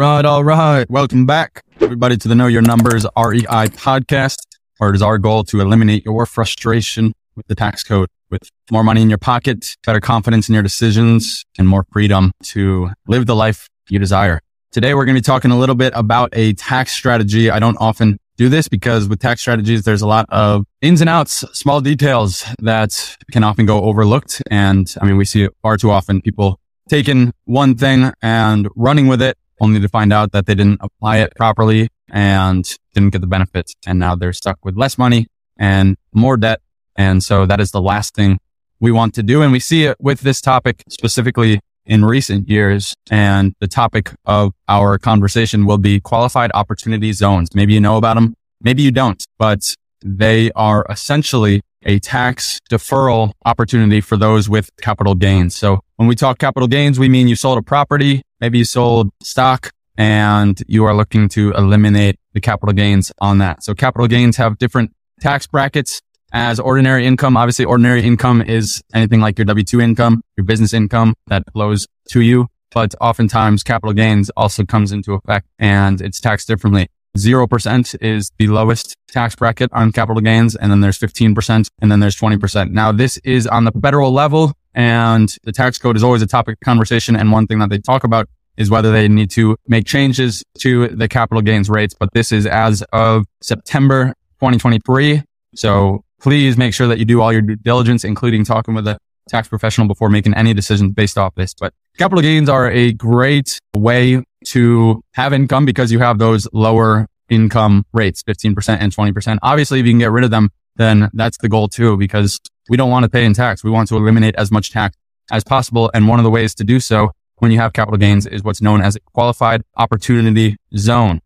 Right, all right. Welcome back, everybody, to the Know Your Numbers REI podcast, where it is our goal to eliminate your frustration with the tax code, with more money in your pocket, better confidence in your decisions, and more freedom to live the life you desire. Today, we're going to be talking a little bit about a tax strategy. I don't often do this because with tax strategies, there's a lot of ins and outs, small details that can often go overlooked. And I mean, we see it far too often people taking one thing and running with it only to find out that they didn't apply it properly and didn't get the benefits. And now they're stuck with less money and more debt. And so that is the last thing we want to do. And we see it with this topic specifically in recent years. And the topic of our conversation will be qualified opportunity zones. Maybe you know about them. Maybe you don't, but they are essentially a tax deferral opportunity for those with capital gains. So when we talk capital gains, we mean you sold a property, maybe you sold stock and you are looking to eliminate the capital gains on that. So capital gains have different tax brackets as ordinary income. Obviously, ordinary income is anything like your W-2 income, your business income that flows to you. But oftentimes capital gains also comes into effect and it's taxed differently. 0% is the lowest tax bracket on capital gains. And then there's 15% and then there's 20%. Now this is on the federal level and the tax code is always a topic of conversation. And one thing that they talk about is whether they need to make changes to the capital gains rates. But this is as of September 2023. So please make sure that you do all your due diligence, including talking with a tax professional before making any decisions based off this. But capital gains are a great way to have income because you have those lower income rates, 15% and 20%. Obviously, if you can get rid of them, then that's the goal too, because we don't want to pay in tax. We want to eliminate as much tax as possible. And one of the ways to do so when you have capital gains is what's known as a qualified opportunity zone.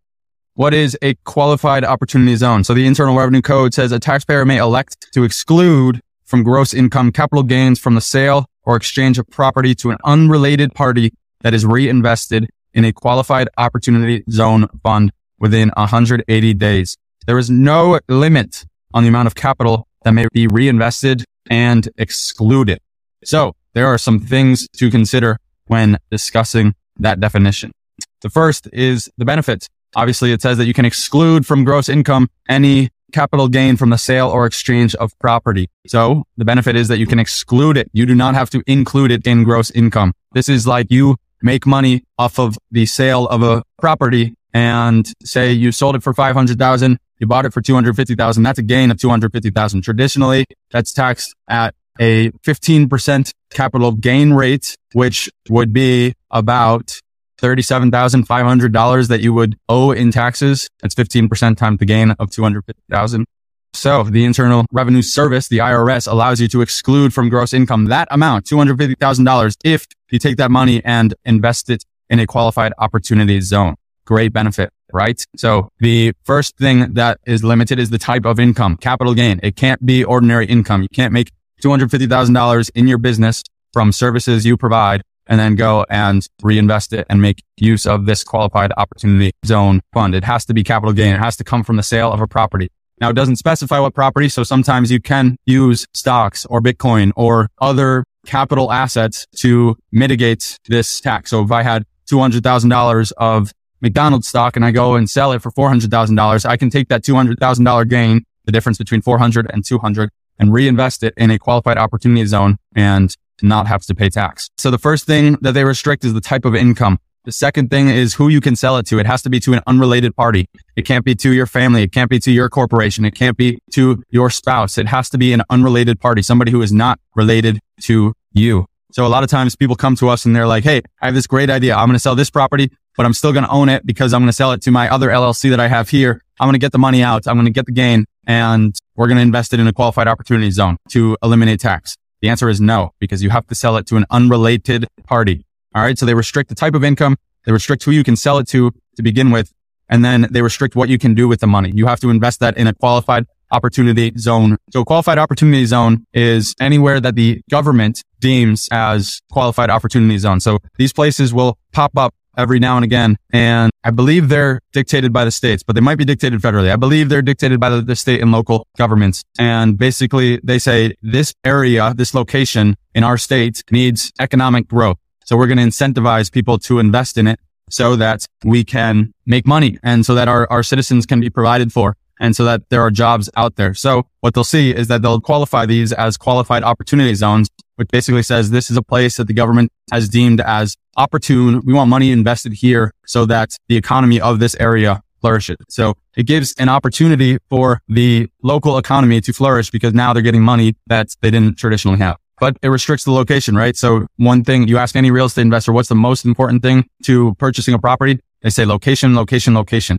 What is a qualified opportunity zone? So the Internal Revenue Code says a taxpayer may elect to exclude from gross income capital gains from the sale or exchange of property to an unrelated party that is reinvested in a qualified opportunity zone fund within 180 days. There is no limit on the amount of capital that may be reinvested and excluded. So there are some things to consider when discussing that definition. The first is the benefits. Obviously, it says that you can exclude from gross income any capital gain from the sale or exchange of property. So the benefit is that you can exclude it. You do not have to include it in gross income. This is like you make money off of the sale of a property and say you sold it for 500,000, you bought it for 250,000. That's a gain of 250,000. Traditionally, that's taxed at a 15% capital gain rate, which would be about $37,500 that you would owe in taxes. That's 15% times the gain of 250,000. So the Internal Revenue Service, the IRS allows you to exclude from gross income that amount, $250,000 if you take that money and invest it in a qualified opportunity zone. Great benefit, right? So the first thing that is limited is the type of income, capital gain. It can't be ordinary income. You can't make $250,000 in your business from services you provide and then go and reinvest it and make use of this qualified opportunity zone fund. It has to be capital gain. It has to come from the sale of a property. Now it doesn't specify what property. So sometimes you can use stocks or Bitcoin or other capital assets to mitigate this tax. So if I had $200,000 of McDonald's stock and I go and sell it for $400,000, I can take that $200,000 gain, the difference between 400 and 200 and reinvest it in a qualified opportunity zone and not have to pay tax. So the first thing that they restrict is the type of income. The second thing is who you can sell it to. It has to be to an unrelated party. It can't be to your family. It can't be to your corporation. It can't be to your spouse. It has to be an unrelated party, somebody who is not related to you. So a lot of times people come to us and they're like, Hey, I have this great idea. I'm going to sell this property, but I'm still going to own it because I'm going to sell it to my other LLC that I have here. I'm going to get the money out. I'm going to get the gain and we're going to invest it in a qualified opportunity zone to eliminate tax. The answer is no, because you have to sell it to an unrelated party. All right. So they restrict the type of income. They restrict who you can sell it to to begin with. And then they restrict what you can do with the money. You have to invest that in a qualified opportunity zone. So qualified opportunity zone is anywhere that the government deems as qualified opportunity zone. So these places will pop up every now and again. And I believe they're dictated by the states, but they might be dictated federally. I believe they're dictated by the, the, state and local governments. And basically they say this area, this location in our state needs economic growth. So we're going to incentivize people to invest in it. so that we can make money and so that our, our citizens can be provided for and so that there are jobs out there. So what they'll see is that they'll qualify these as qualified opportunity zones, which basically says this is a place that the government has deemed as opportune. We want money invested here so that the economy of this area flourishes. So it gives an opportunity for the local economy to flourish because now they're getting money that they didn't traditionally have. But it restricts the location, right? So one thing you ask any real estate investor, what's the most important thing to purchasing a property? They say location, location, location.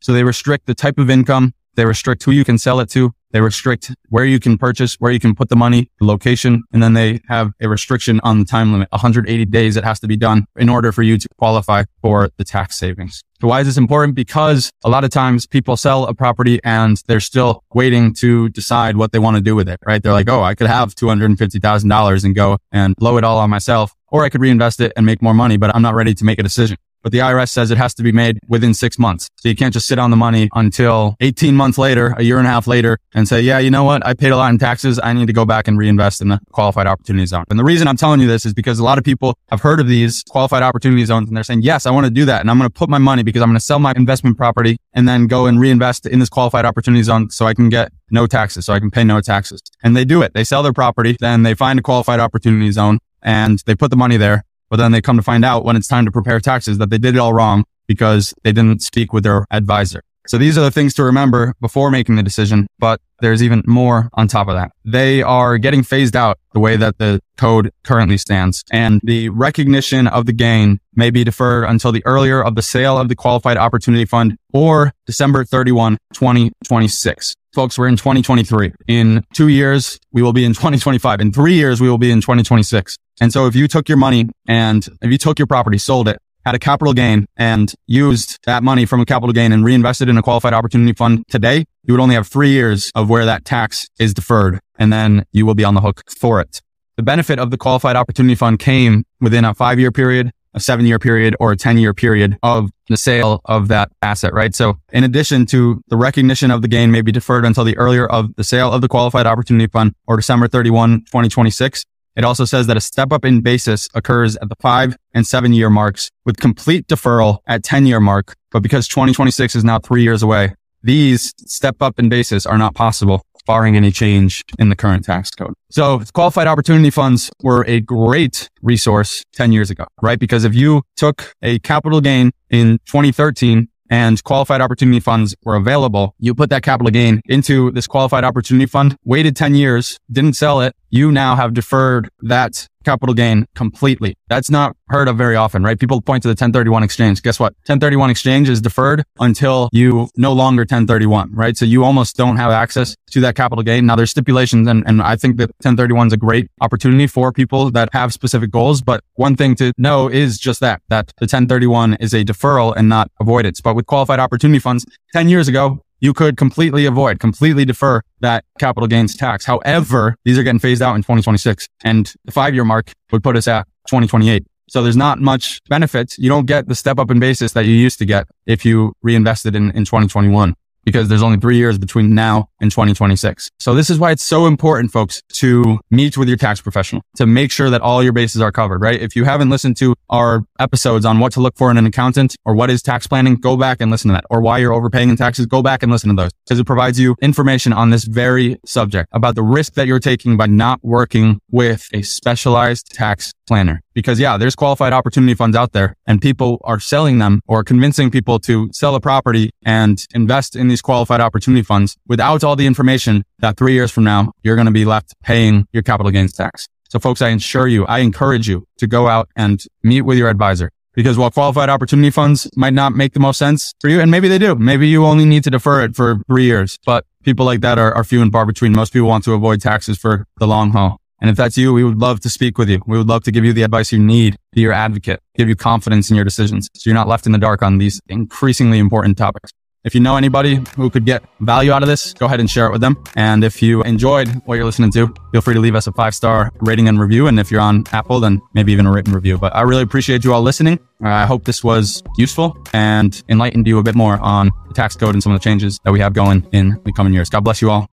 So they restrict the type of income. They restrict who you can sell it to. They restrict where you can purchase, where you can put the money, the location, and then they have a restriction on the time limit, 180 days it has to be done in order for you to qualify for the tax savings. So why is this important? Because a lot of times people sell a property and they're still waiting to decide what they want to do with it, right? They're like, Oh, I could have $250,000 and go and blow it all on myself, or I could reinvest it and make more money, but I'm not ready to make a decision but the IRS says it has to be made within six months. So you can't just sit on the money until 18 months later, a year and a half later and say, yeah, you know what? I paid a lot in taxes. I need to go back and reinvest in the qualified opportunity zone. And the reason I'm telling you this is because a lot of people have heard of these qualified opportunity zones and they're saying, yes, I want to do that. And I'm going to put my money because I'm going to sell my investment property and then go and reinvest in this qualified opportunity zone so I can get no taxes, so I can pay no taxes. And they do it. They sell their property, then they find a qualified opportunity zone and they put the money there but then they come to find out when it's time to prepare taxes that they did it all wrong because they didn't speak with their advisor. So these are the things to remember before making the decision, but there's even more on top of that. They are getting phased out the way that the code currently stands and the recognition of the gain may be deferred until the earlier of the sale of the qualified opportunity fund or December 31, 2026. Folks, we're in 2023. In two years, we will be in 2025. In three years, we will be in 2026. And so if you took your money and if you took your property, sold it, had a capital gain and used that money from a capital gain and reinvested in a qualified opportunity fund today, you would only have three years of where that tax is deferred. And then you will be on the hook for it. The benefit of the qualified opportunity fund came within a five year period, a seven year period or a 10 year period of the sale of that asset, right? So in addition to the recognition of the gain may be deferred until the earlier of the sale of the qualified opportunity fund or December 31, 2026, it also says that a step up in basis occurs at the five and seven year marks with complete deferral at 10 year mark. But because 2026 is now three years away, these step up in basis are not possible barring any change in the current tax code. So qualified opportunity funds were a great resource 10 years ago, right? Because if you took a capital gain in 2013 and qualified opportunity funds were available, you put that capital gain into this qualified opportunity fund, waited 10 years, didn't sell it. You now have deferred that capital gain completely. That's not heard of very often, right? People point to the 1031 exchange. Guess what? 1031 exchange is deferred until you no longer 1031, right? So you almost don't have access to that capital gain. Now there's stipulations and, and I think that 1031 is a great opportunity for people that have specific goals. But one thing to know is just that, that the 1031 is a deferral and not avoidance. But with qualified opportunity funds 10 years ago, you could completely avoid, completely defer that capital gains tax. However, these are getting phased out in 2026 and the five year mark would put us at 2028. So there's not much benefit. You don't get the step up in basis that you used to get if you reinvested in, in 2021 because there's only three years between now and 2026. So this is why it's so important, folks, to meet with your tax professional to make sure that all your bases are covered, right? If you haven't listened to our episodes on what to look for in an accountant or what is tax planning, go back and listen to that or why you're overpaying in taxes, go back and listen to those because it provides you information on this very subject about the risk that you're taking by not working with a specialized tax planner. Because yeah, there's qualified opportunity funds out there and people are selling them or convincing people to sell a property and invest in these qualified opportunity funds without all the information that three years from now, you're going to be left paying your capital gains tax. So folks, I ensure you, I encourage you to go out and meet with your advisor. Because while qualified opportunity funds might not make the most sense for you, and maybe they do, maybe you only need to defer it for three years, but people like that are, are few and far between. Most people want to avoid taxes for the long haul. And if that's you, we would love to speak with you. We would love to give you the advice you need, be your advocate, give you confidence in your decisions. So you're not left in the dark on these increasingly important topics. If you know anybody who could get value out of this, go ahead and share it with them. And if you enjoyed what you're listening to, feel free to leave us a five star rating and review. And if you're on Apple, then maybe even a written review. But I really appreciate you all listening. Uh, I hope this was useful and enlightened you a bit more on the tax code and some of the changes that we have going in the coming years. God bless you all.